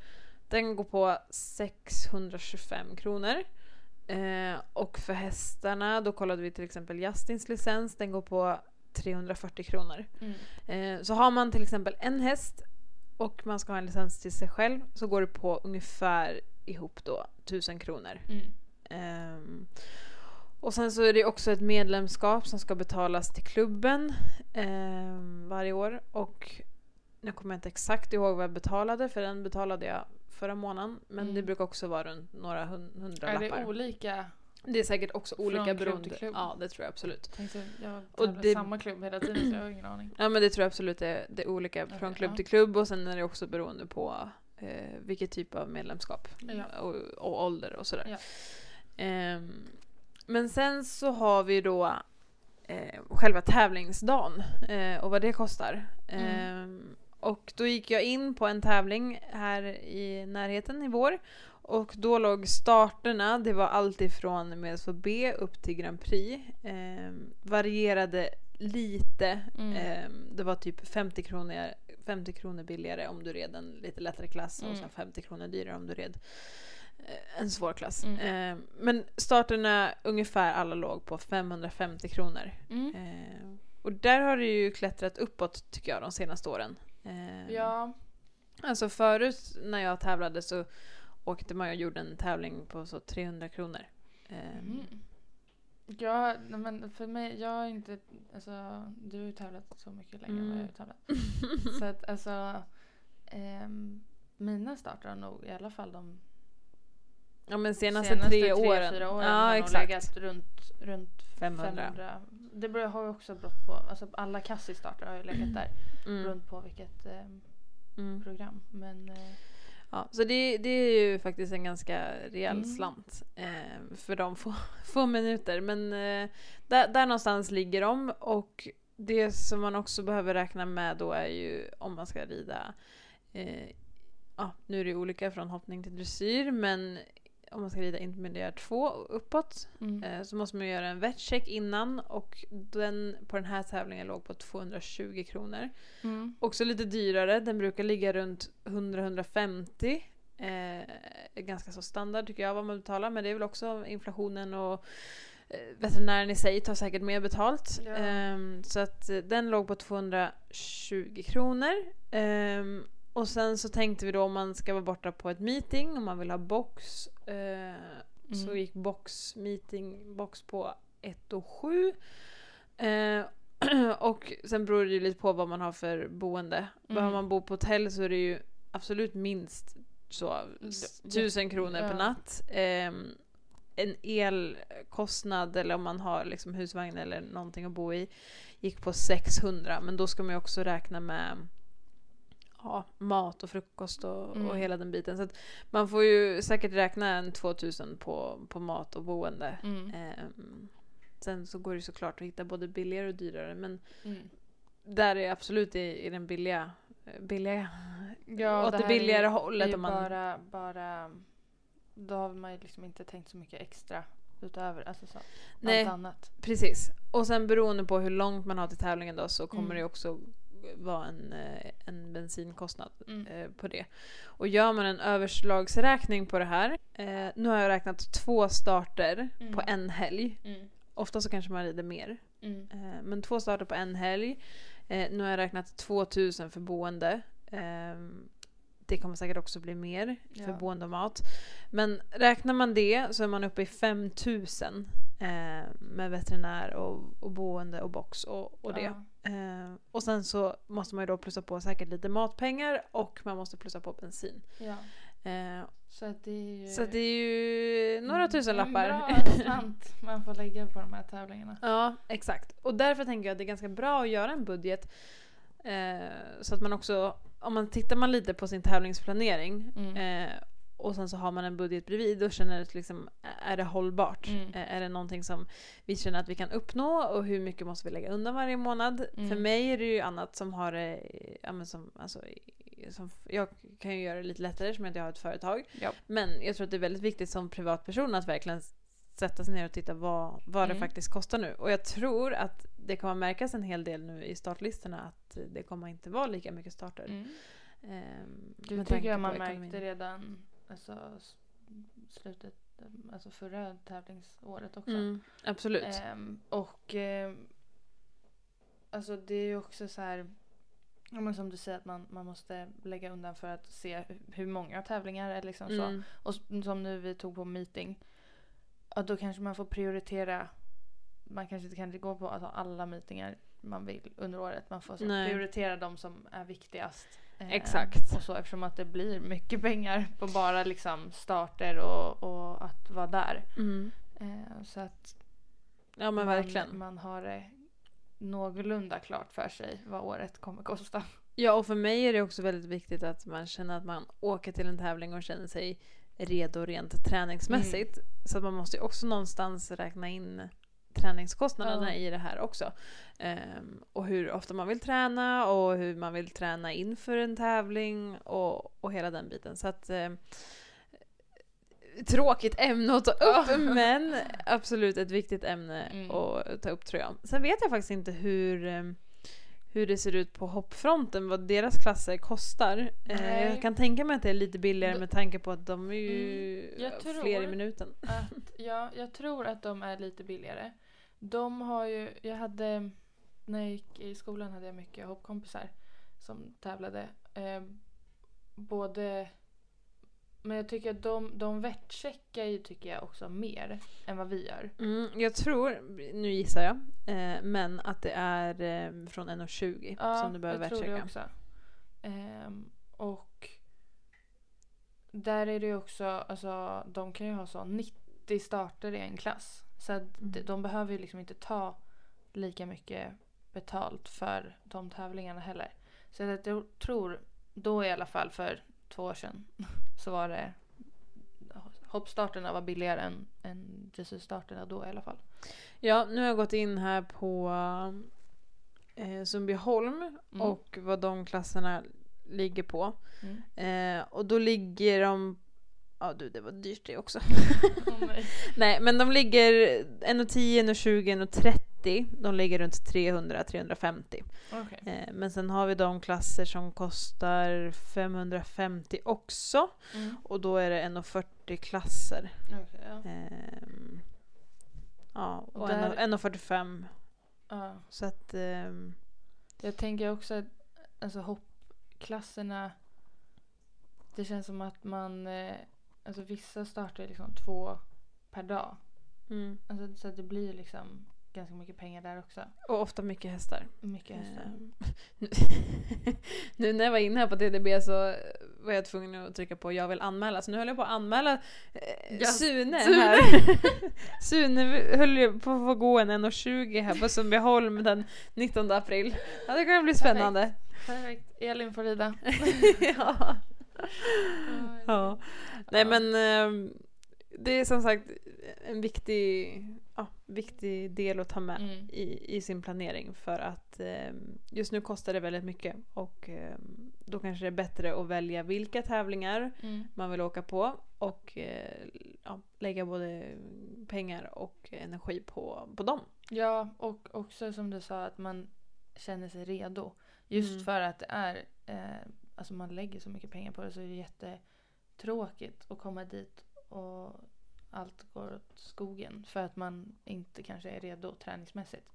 Den går på 625 kronor. Eh, och för hästarna, då kollade vi till exempel Justins licens, den går på 340 kronor. Mm. Eh, så har man till exempel en häst och man ska ha en licens till sig själv så går det på ungefär ihop då 1000 kronor. Mm. Ehm, och sen så är det också ett medlemskap som ska betalas till klubben ehm, varje år. Och nu kommer jag inte exakt ihåg vad jag betalade för den betalade jag förra månaden. Men Mm. det brukar också vara runt några hun- Är hundralappar. det olika? Det är säkert också Från olika klubb beroende. till klubb? Ja, det tror jag absolut. Tänkte, jag Och det- samma klubb hela tiden så jag har ingen aning. [CLEARS THROAT] Ja men det tror jag absolut är, det är olika från Okej, klubb ja. till klubb och sen är det också beroende på eh, vilket typ av medlemskap Ja. och, och ålder och sådär. Ja. Ehm, men sen så har vi då eh, själva tävlingsdagen eh, och vad det kostar. Mm. Och då gick jag in på en tävling här i närheten i vår. Och då låg starterna, det var allt ifrån med B upp till Grand Prix. Ehm, varierade lite. Mm. Ehm, det var typ 50 kronor, 50 kronor billigare om du red en lite lättare klass och Mm. sen 50 kronor dyrare om du red eh, en svår klass. Mm. Ehm, men starterna ungefär alla låg på 550 kronor. Mm. Ehm, och där har det ju klättrat uppåt tycker jag de senaste åren. Ehm, Ja. Alltså förut när jag tävlade så åkte man och gjorde en tävling på så 300 kronor. Ehm, Mm. Ja, men för mig, jag har inte, alltså du har ju tävlat så mycket längre än vad jag Mm. har tävlat. [LAUGHS] Så att alltså, ehm, mina starter har nog i alla fall de Ja men senaste, senaste tre, tre, åren. fyra åren ja har exakt. legat runt, runt 500. 500. Det beror, har ju också berott på, alltså alla Cassie-starter har ju legat där. Mm. Beroende på vilket ehm, Mm. program. Men eh, Ja, så det, det är ju faktiskt en ganska rejäl Mm. slant eh, för de få, [LAUGHS] få minuter. Men eh, där, där någonstans ligger de. Och det som man också behöver räkna med då är ju om man ska rida eh, ja, nu är det olika från hoppning till dressyr men om man ska rida intermediär 2 och uppåt mm. eh, så måste man göra en vetcheck innan och den på den här tävlingen låg på 220 kronor. Mm. Också lite dyrare, den brukar ligga runt 100-150. Eh, ganska så standard tycker jag vad man betalar men det är väl också inflationen och eh, veterinären i sig tar säkert mer betalt. Ja. Ehm, så att eh, den låg på 220 kronor. Ehm, och sen så tänkte vi då om man ska vara borta på ett meeting, om man vill ha box. Eh, Så Mm. gick box meeting box på 1 och 7. Eh, [CLEARS THROAT] och sen beror det ju lite på vad man har för boende. Behöver Mm. man bo på hotell så är det ju absolut minst så tusen kronor ja. per natt. Ehm, en elkostnad eller om man har liksom husvagn eller någonting att bo i gick på 600 men då ska man ju också räkna med ja, mat och frukost och, Mm. och hela den biten. Så man får ju säkert räkna en 2000 på, på mat och boende. Mm. Ehm, sen så går det såklart att hitta både billigare och dyrare men Mm. där är absolut i, i den billiga, billiga Ja, åt det, är billigare ju- hållet. är man, bara, bara, då har man ju liksom inte tänkt så mycket extra utöver alltså så, Nej. allt annat. Precis. Och sen beroende på hur långt man har till tävlingen då så kommer Mm. det också vara en, eh, en bensinkostnad Mm. eh, på det. Och gör man en överslagsräkning på det här. Eh, nu har jag räknat två starter Mm. på en helg. Mm. Ofta så kanske man rider mer. Mm. Men två starter på en helg. Nu har jag räknat 2000 för boende. Ehm, det kommer säkert också bli mer för Ja. boende och mat. Men räknar man det så är man uppe i 5000 eh, med veterinär och, och boende och box och, och det. Ja. Eh, och sen så måste man ju då plussa på säkert lite matpengar och man måste plussa på bensin. Ja. Eh, Så att det är ju så det är ju några tusen lappar. Bra [LAUGHS] slant man får lägga på de här tävlingarna. Ja, exakt. Och därför tänker jag att det är ganska bra att göra en budget. Eh, så att man också, om man tittar man lite på sin tävlingsplanering Mm. Och sen så har man en budget bredvid och känner att liksom, är det hållbart? Mm. Är det någonting som vi känner att vi kan uppnå och hur mycket måste vi lägga undan varje månad? Mm. För mig är det ju annat som har det, ja, som, alltså, som, jag kan ju göra det lite lättare som att jag har ett företag. Ja. Men jag tror att det är väldigt viktigt som privatperson att verkligen sätta sig ner och titta vad, vad det Mm. faktiskt kostar nu. Och jag tror att det kommer märkas en hel del nu i startlistorna att det kommer inte vara lika mycket starter. Mm. Ehm, Det tycker jag man märkte redan alltså, slutet, alltså förra tävlingsåret också. Mm, absolut. Ehm, och ehm, alltså det är ju också så här, ja, men som du säger att man, man måste lägga undan för att se hu- hur många tävlingar är liksom så. Mm. Och s- som nu vi tog på meeting, ja, då kanske man får prioritera. Man kanske inte kan gå på alltså, alla meetingar man vill under året. Man får så prioritera de som är viktigast. Eh, Exakt. Och så eftersom att det blir mycket pengar på bara liksom starter och, och att vara där. Mm. Eh, så att Ja men man, verkligen. man har det någorlunda klart för sig vad året kommer kosta. Ja och för mig är det också väldigt viktigt att man känner att man åker till en tävling och känner sig redo rent träningsmässigt. Mm. Så att man måste ju också någonstans räkna in träningskostnaderna Ja. i det här också. Ehm, och hur ofta man vill träna och hur man vill träna inför en tävling och, och hela den biten. Så att ehm, Tråkigt ämne att ta upp [LAUGHS] men absolut ett viktigt ämne Mm. att ta upp tror jag. Sen vet jag faktiskt inte hur ehm, hur det ser ut på hoppfronten, vad deras klasser kostar. Eh, Nej. jag kan tänka mig att det är lite billigare med tanke på att de är ju Mm, fler i minuten. Att, ja, jag tror att de är lite billigare. De har ju, jag hade, när jag gick i skolan hade jag mycket hoppkompisar som tävlade. Eh, både, men jag tycker att de, de värtcheckar ju tycker jag också mer än vad vi gör. Mm, jag tror, nu gissar jag, eh, men att det är eh, från 1,20 som du behöver jag tror det också. Ehm, och där är det ju också, alltså de kan ju ha så 90 starter i en klass. Så att de, Mm. de behöver ju liksom inte ta lika mycket betalt för de tävlingarna heller. Så att jag tror, då i alla fall för två år sedan, [LAUGHS] så var det hoppstarterna var billigare än, än Jesus-starterna då i alla fall. Ja, nu har jag gått in här på eh, Sundbyholm Mm. och vad de klasserna ligger på. Mm. Eh, och då ligger de Ja du, det var dyrt det också. [LAUGHS] Åh, nej. [LAUGHS] Nej, men de ligger 1,10, 1,20, 1,30. De ligger runt 300-350. Okej. Eh, men sen har vi de klasser som kostar 550 också. Mm. Och då är det 1,40 klasser. Okej, ja. Ehm, ja, och Och där- 1,45. Ja. Så att... ehm, Jag tänker också att alltså, hoppklasserna. Det känns som att man. Eh, alltså vissa startar liksom två per dag. mm. Alltså, så att det blir liksom ganska mycket pengar där också. Och ofta mycket hästar. Mycket hästar. Ehm, [LAUGHS] nu när jag var inne här på TDB så var jag tvungen att trycka på jag vill anmäla. Så nu höll jag på att anmäla eh, Ja, Sune, Sune. här. [LAUGHS] Sune höll ju på att få gå en 1,20 här på Sundbyholm den 19 april. Ja, det kommer bli spännande. Perfekt. Elin får rida. [LAUGHS] ja. Ja. Nej men ehm, det är som sagt en viktig, ja, viktig del att ta med Mm. i, i sin planering för att ehm, just nu kostar det väldigt mycket och ehm, då kanske det är bättre att välja vilka tävlingar Mm. man vill åka på och eh, ja, lägga både pengar och energi på, på dem. Ja, och också som du sa att man känner sig redo. Just Mm. för att det är, eh, alltså man lägger så mycket pengar på det så är det jättetråkigt att komma dit och allt går åt skogen för att man inte kanske är redo träningsmässigt.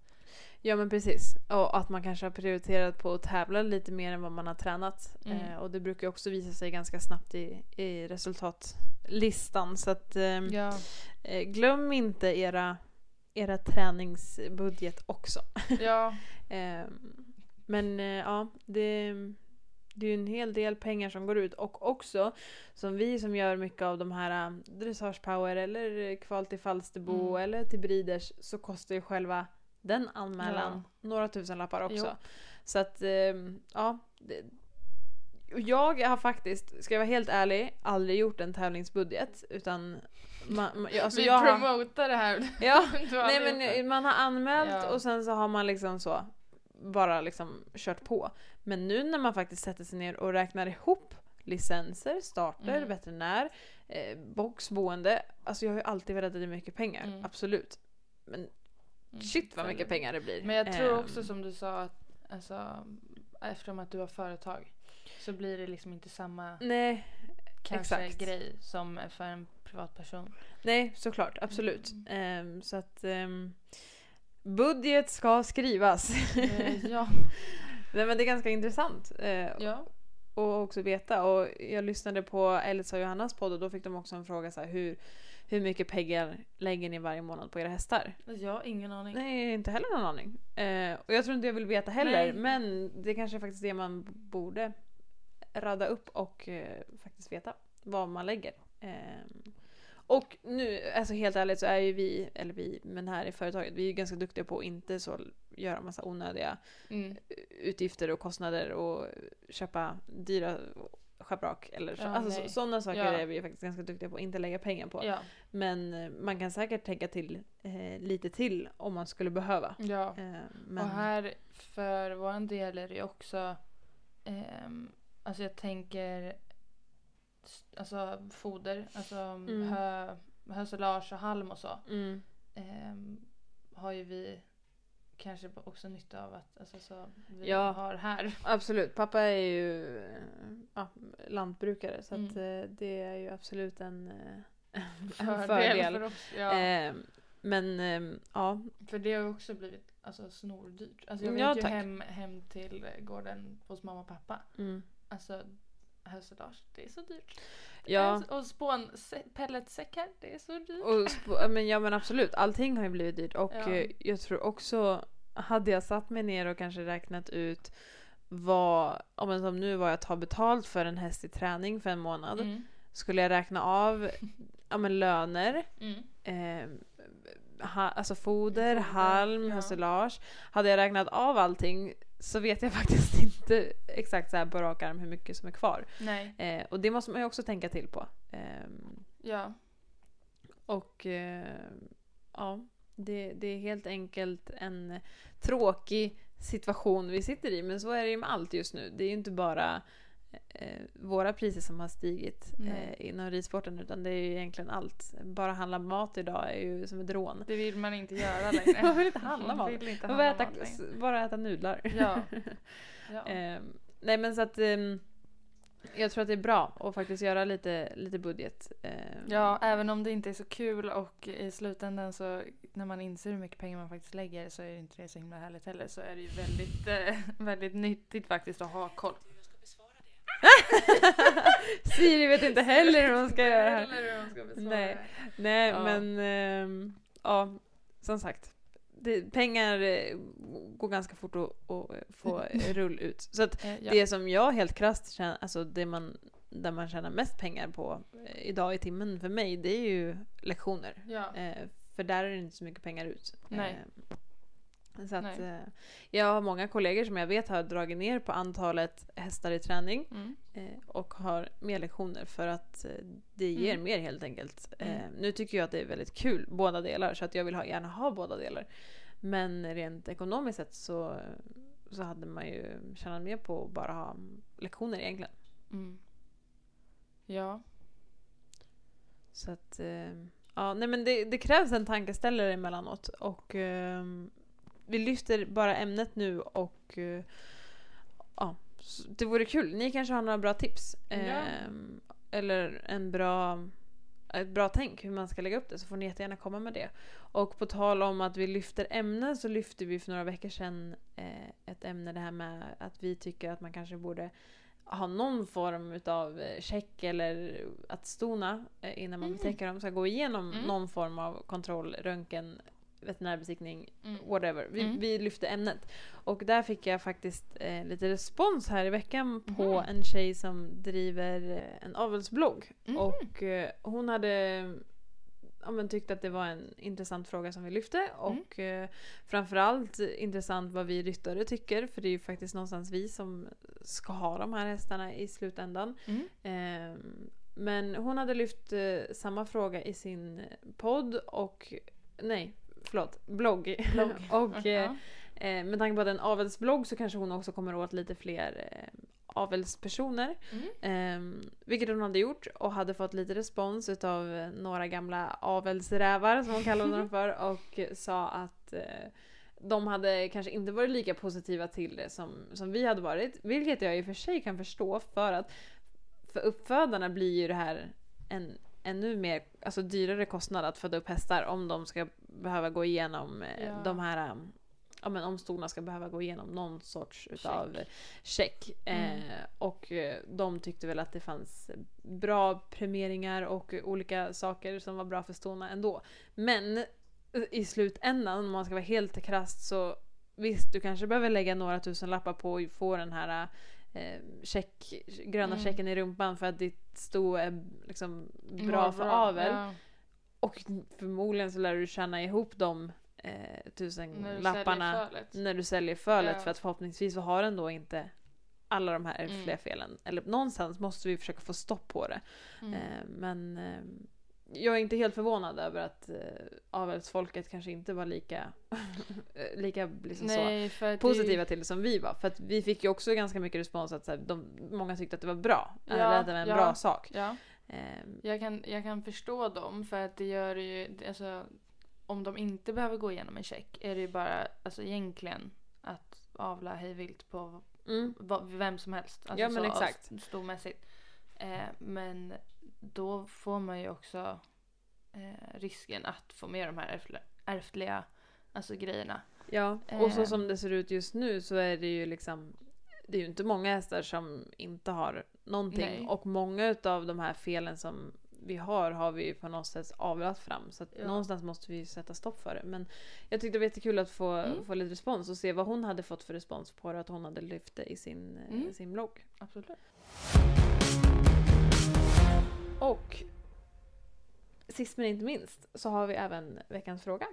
Ja men precis. Och att man kanske har prioriterat på att tävla lite mer än vad man har tränat. Mm. Eh, och det brukar också visa sig ganska snabbt i, i resultatlistan. Så att ehm, Ja, eh, glöm inte era, era träningsbudget också. ja, [LAUGHS] Ehm, men eh, ja, det, det är ju en hel del pengar som går ut. Och också, som vi som gör mycket av de här um, Dressage Power eller kval till Falsterbo Mm. eller till Breeders så kostar ju själva den anmälan några tusen lappar också. Jo. Så att ehm, ja, det, jag har faktiskt, ska jag vara helt ärlig, aldrig gjort en tävlingsbudget utan man, man, alltså Vi jag har, promotar det här. Ja, [LAUGHS] har nej men man har anmält Ja. och sen så har man liksom så bara liksom kört på. Men nu när man faktiskt sätter sig ner och räknar ihop licenser, starter, Mm. veterinär, eh, box, boende. Alltså jag har ju alltid velat att det är mycket pengar, Mm. absolut. Men Mm, shit vad mycket pengar det blir. Men jag tror Ehm, också som du sa att alltså, eftersom att du har företag så blir det liksom inte samma Nej, kanske exakt. grej som för en privatperson. nej såklart, absolut. Mm. Ehm, så att ehm, budget ska skrivas. Eh, ja. [LAUGHS] nej men det är ganska intressant. Eh, ja. och också veta. Och jag lyssnade på Elsa och Johannas podd och då fick de också en fråga så här, hur, hur mycket pengar lägger ni varje månad på era hästar? Jag har ingen aning. Nej, inte heller någon aning. Eh, och jag tror inte jag vill veta heller, Nej. men det kanske är faktiskt det man borde radda upp och eh, faktiskt veta vad man lägger. Eh, och nu, alltså helt ärligt så är ju vi, eller vi, men här i företaget, vi är ju ganska duktiga på att inte så göra massa onödiga Mm. utgifter och kostnader och köpa dyra schabrak eller så. Ja, alltså, sådana saker Ja. är vi faktiskt ganska duktiga på att inte lägga pengar på. Ja. Men eh, man kan säkert tänka till eh, lite till om man skulle behöva. ja. Eh, men, Och här för vår del är det ju också ehm, alltså jag tänker alltså foder, alltså Mm. hö, hösilage och halm och så. mm, ehm, har ju vi kanske också nytta av att alltså, så vi Ja. har här. [LAUGHS] absolut, pappa är ju eh, ja, lantbrukare så att Mm. eh, det är ju absolut en, eh, [LAUGHS] en Fördel fördel. för oss. Ja. Eh, men eh, ja, För det har ju också blivit alltså, snordyrt. Alltså, jag vet Ja, ju tack. hem, hem till gården hos mamma och pappa. mm, Alltså hösilage, det är så dyrt. ja. Och spån, pelletsäckar, det är så dyrt. Och men, ja men absolut, allting har ju blivit dyrt och Ja. eh, jag tror också, hade jag satt mig ner och kanske räknat ut vad, om men som nu vad jag tar betalt för en häst i träning för en månad. Mm. Skulle jag räkna av ja, men löner, Mm. eh, ha, alltså foder, Foder, halm, ja. hösilage. Hade jag räknat av allting så vet jag [LAUGHS] faktiskt inte exakt så här på rak arm hur mycket som är kvar. Nej, Eh, och det måste man ju också tänka till på. Ehm, ja. och eh, ja, det, det är helt enkelt en tråkig situation vi sitter i. Men så är det ju med allt just nu. Det är ju inte bara eh, våra priser som har stigit Nej. eh, inom ridsporten utan det är ju egentligen allt. Bara handla mat idag är ju som ett rån. Det vill man inte göra [LAUGHS] längre. Man vill inte handla mat. vill inte handla äta, mat bara äta nudlar. Ja. [LAUGHS] Ja. Ehm, nej men så att ehm, jag tror att det är bra att faktiskt göra lite, lite budget. Ehm, ja, även om det inte är så kul och i slutändan så när man inser hur mycket pengar man faktiskt lägger så är det inte det så himla härligt heller. Så är det ju väldigt, eh, [LAUGHS] väldigt nyttigt faktiskt att ha koll. [LAUGHS] Siri vet inte heller hur hon ska göra det här. Ska Nej. Nej Ja. men ehm, ja, som sagt. Det, pengar eh, går ganska fort att, att få [LAUGHS] rull ut. Så att Eh, ja. det som jag helt krasst känner, alltså det man, där man tjänar mest pengar på eh, idag i timmen för mig, det är ju lektioner. Ja. Eh, för där är det inte så mycket pengar ut. Nej. Eh, så att, eh, jag har många kollegor som jag vet har dragit ner på antalet hästar i träning Mm. eh, och har mer lektioner för att eh, det ger Mm. mer helt enkelt. Mm. Nu tycker jag att det är väldigt kul, båda delar, så att jag vill ha, gärna ha båda delar. Men rent ekonomiskt sett så, så hade man ju tjänat mer på att bara ha lektioner egentligen. Mm. Ja. Så att, ja, nej men det, det krävs en tankeställare emellanåt och eh, vi lyfter bara ämnet nu och eh, ja, det vore kul. Ni kanske har några bra tips? Ja. Eh, eller en bra, ett bra tänk hur man ska lägga upp det så får ni jättegärna komma med det. Och på tal om att vi lyfter ämnen så lyfte vi för några veckor sedan eh, ett ämne det här med att vi tycker att man kanske borde ha någon form utav eh, check eller att stona eh, innan man Mm. betäcker dem. Ska gå igenom Mm. någon form av kontroll, röntgen, veterinärbesiktning, Mm. whatever. Vi, Mm. vi lyfte ämnet. Och där fick jag faktiskt eh, lite respons här i veckan på Mhm. en tjej som driver eh, en avelsblogg. Mhm. Och eh, hon hade ja, men tyckte att det var en intressant fråga som vi lyfte. Mm. Och eh, framförallt intressant vad vi ryttare tycker. För det är ju faktiskt någonstans vi som ska ha de här hästarna i slutändan. Mm. Eh, men hon hade lyft eh, samma fråga i sin podd och nej, förlåt, blogg. Blogg. [LAUGHS] och eh, med tanke på att det är en avelsblogg så kanske hon också kommer åt lite fler eh, avelspersoner. Mm. Eh, vilket hon hade gjort och hade fått lite respons utav några gamla avelsrävar som hon kallade dem [LAUGHS] för och sa att de hade kanske inte varit lika positiva till det som, som vi hade varit. Vilket jag i och för sig kan förstå för att för uppfödarna blir ju det här en ännu mer alltså dyrare kostnad att föda upp hästar om de ska behöva gå igenom eh, Ja. de här um, Ja men om stona ska behöva gå igenom någon sorts utav check. Mm. Eh, och eh, de tyckte väl att det fanns bra premieringar och olika saker som var bra för stona ändå. Men eh, i slutändan, om man ska vara helt krasst så visst, du kanske behöver lägga några tusen lappar på att få den här eh, check, gröna Mm. checken i rumpan för att ditt sto är liksom bra Vad för avel. Ja. Och förmodligen så lär du tjäna ihop de eh, tusen När när du säljer fölet Ja. för att förhoppningsvis så har den då inte alla de här ärftliga Mm. felen. Eller någonstans måste vi försöka få stopp på det. Mm. Eh, men eh, jag är inte helt förvånad över att eh, avelsfolket kanske inte var lika, eh, [LAUGHS] lika liksom så Nej, att positiva till det som vi var. För att vi fick ju också ganska mycket respons att så här, de, många tyckte att det var bra. Ja, eller att det var en ja. bra sak. Ja. Ehm, Jag kan, jag kan förstå dem för att det gör det ju, alltså, om de inte behöver gå igenom en check är det ju bara, alltså egentligen att avla hejvilt på mm, vem som helst. Alltså Ja, men så exakt. st- Stormässigt. Eh, men då får man ju också eh, risken att få med de här ärftliga, alltså grejerna. ja, och så Ehm. som det ser ut just nu så är det ju liksom det är ju inte många hästar som inte har någonting. Nej. Och många utav de här felen som vi har har vi ju på något sätt avlat fram. Så Ja. någonstans måste vi sätta stopp för det. Men jag tyckte det var jättekul att få, Mm. få lite respons och se vad hon hade fått för respons på det. Att hon hade lyft det i sin, eh, Mm. sin blogg. Absolut. Och sist men inte minst så har vi även veckans fråga.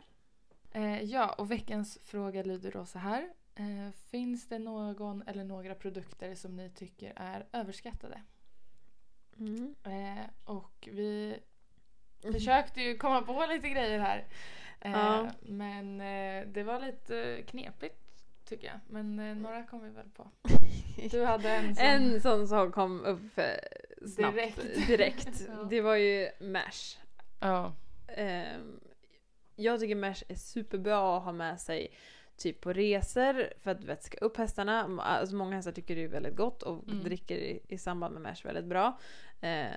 Eh, ja, och veckans fråga lyder då så här. Eh, finns det någon eller några produkter som ni tycker är överskattade? Mm. Eh, och vi försökte ju komma på lite grejer här. Eh, Ja. Men eh, det var lite knepigt tycker jag. Men eh, några kom vi väl på. [LAUGHS] Du hade en som... En sån sak kom upp snabbt. Direkt. Direkt. [LAUGHS] Ja. Det var ju MASH. Ja. Ehm, jag tycker MASH är superbra att ha med sig typ på resor för att vätska upp hästarna. Alltså många hästar tycker det är väldigt gott och Mm. dricker i, i samband med MASH väldigt bra. Eh,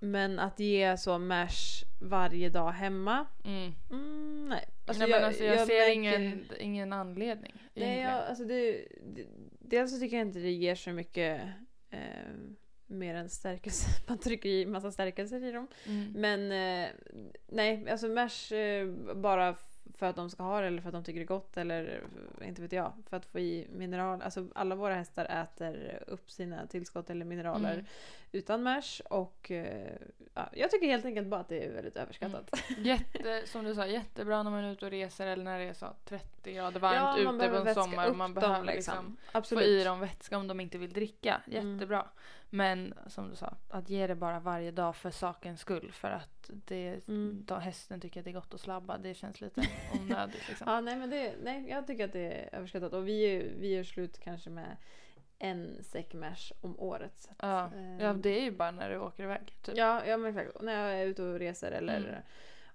men att ge så MASH varje dag hemma, Mm. mm, nej. Nej, men alltså, jag, ser märker- ingen, ingen anledning. Nej, egentligen. jag, alltså det, det, dels så tycker jag inte det ger så mycket eh, mer än stärkelse. [LAUGHS] Man trycker i massa stärkelser i dem. Mm. Men eh, nej, alltså mash eh, bara för att de ska ha det eller för att de tycker det är gott eller inte vet jag. För att få i mineral. Alltså alla våra hästar äter upp sina tillskott eller mineraler Mm. Utan mash. Och eh, ja, jag tycker helt enkelt bara att det är väldigt överskattat. [LAUGHS] Jätte, som du sa, jättebra när man är ute och reser eller när det är så 30 grader varmt Ja, ute på en sommar. Man dem, behöver liksom. liksom Absolut. få i dem vätska om de inte vill dricka. Mm. Jättebra. Men som du sa, att ge det bara varje dag för sakens skull. För att det, Mm. då hästen tycker att det är gott att slabba. Det känns lite [LAUGHS] onödigt. Liksom. Ja, nej, men det, nej, jag tycker att det är överskattat. Och vi, vi gör slut kanske med en säck mash om året. Så att, Ja. eh, ja, det är ju bara när du åker iväg. Typ. Ja, ja men exakt. När jag är ute och reser eller Mm.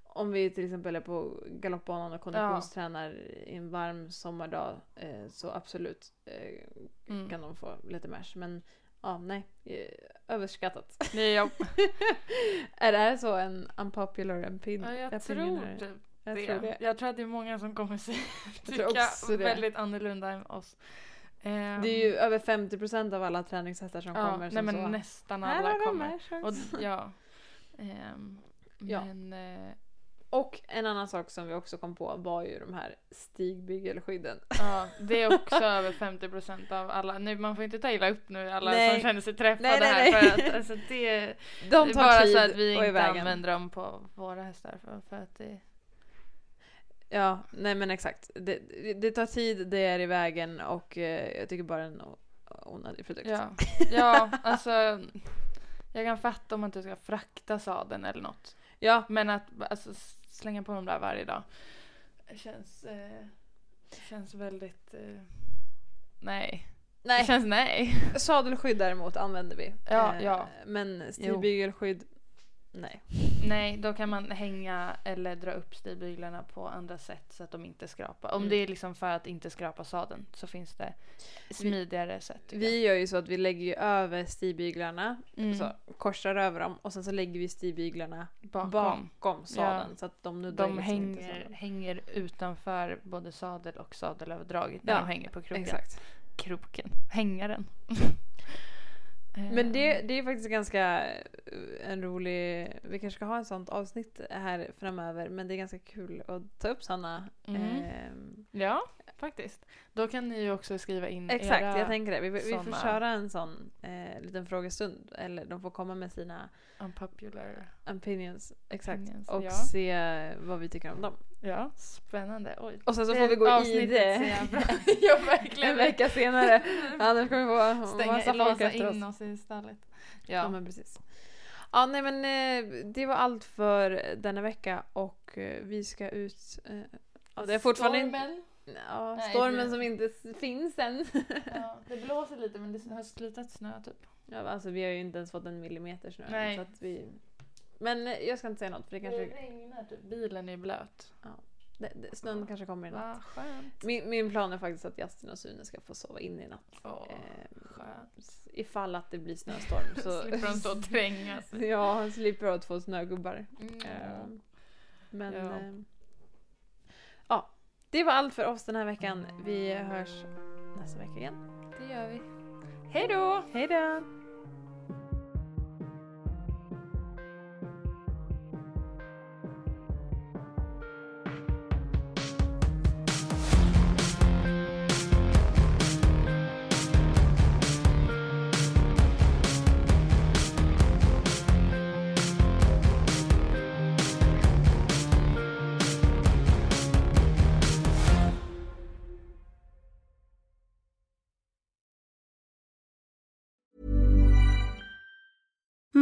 om vi till exempel är på galoppbanan och konditionstränar i en varm sommardag eh, så absolut eh, Mm. kan de få lite mash. Men ja, nej. Eh, överskattat. Nej, jag, [LAUGHS] är det här så en unpopular opin- ja, jag opinion? tror typ jag det. tror det. Jag tror att det är många som kommer Jag tror tycka väldigt annorlunda än oss. Ehm, Det är ju över 50% av alla träningshästar som ja, kommer nej, som men så. nästan Här alla de kommer. Och, ja. Ehm, Ja. Men eh, Och en annan sak som vi också kom på var ju de här stigbyggelskydden. Ja, det är också [LAUGHS] över 50% av alla. Nu, man får inte ta illa upp nu alla Nej. som känner sig träffade Nej, nej, här. För att, alltså, det, De det är tar bara tid så att vi inte använder dem på våra hästar. För, för att det, Ja, nej men exakt. Det, det- det tar tid, det är i vägen och eh, jag tycker bara en o- onödig produkt. ja. [LAUGHS] ja, alltså jag kan fatta om man inte ska frakta sadeln eller något. Ja, Men att alltså, slänga på dem där varje dag känns, eh, känns väldigt... Eh, nej. Det nej. känns nej. Sadelskydd däremot använder vi. Ja, Eh, ja. Men stigbygelskydd, nej. Nej, då kan man hänga eller dra upp stigbyglarna på andra sätt så att de inte skrapar. Om Mm. det är liksom för att inte skrapa sadeln så finns det smidigare sätt. tycker Vi gör ju så att vi lägger ju över stigbyglarna, Mm. så korsar över dem och sen så lägger vi stigbyglarna Bakom. bakom, sadeln Ja. så att de nuddar De inte hänger, hänger utanför både sadel och sadelöverdraget när Ja, de hänger på kroken. Exakt. Kroken. Hängaren. [LAUGHS] Men det, Eh, det är faktiskt ganska eh, en rolig, vi kanske ska ha ett sånt avsnitt här framöver men det är ganska kul att ta upp sådana. Mm. ehm, Ja, faktiskt. Då kan ni ju också skriva in exakt, era jag tänker det. Vi, vi får köra en sån eh, liten frågestund eller de får komma med sina unpopular. opinions exakt Opinions, och ja. se vad vi tycker om dem. Ja, spännande. Oj. Och sen så får vi gå i det. [LAUGHS] [LAUGHS] ja, verkligen. En vecka senare. Annars kommer vi få Stänga, massa folk efter oss. in oss i stallet. Ja. Ja. men precis. Ja nej men eh, det var allt för denna vecka och eh, vi ska ut. Eh, ja, det är fortfarande. Stormen. Ja, Nej, stormen det- som inte finns än. Ja, det blåser lite men det har slutat snö typ. ja, alltså vi har ju inte ens fått en millimeter snö. Nej. Så att vi... Men eh, jag ska inte säga något för det kanske... Det regnar typ. Bilen är blöt. Det, det, snön kanske kommer i natt. Vad skönt. Min, min plan är faktiskt att Justin och Sune ska få sova in i natt. Åh, Eh, skönt. ifall att det blir snöstorm så... [LAUGHS] Slipper de stå och trängas. ja, slipper ha två snögubbar. Mm. Eh, Men Ja. ja. ja, det var allt för oss den här veckan. Vi hörs nästa vecka igen. Det gör vi. Hej då! Hej då!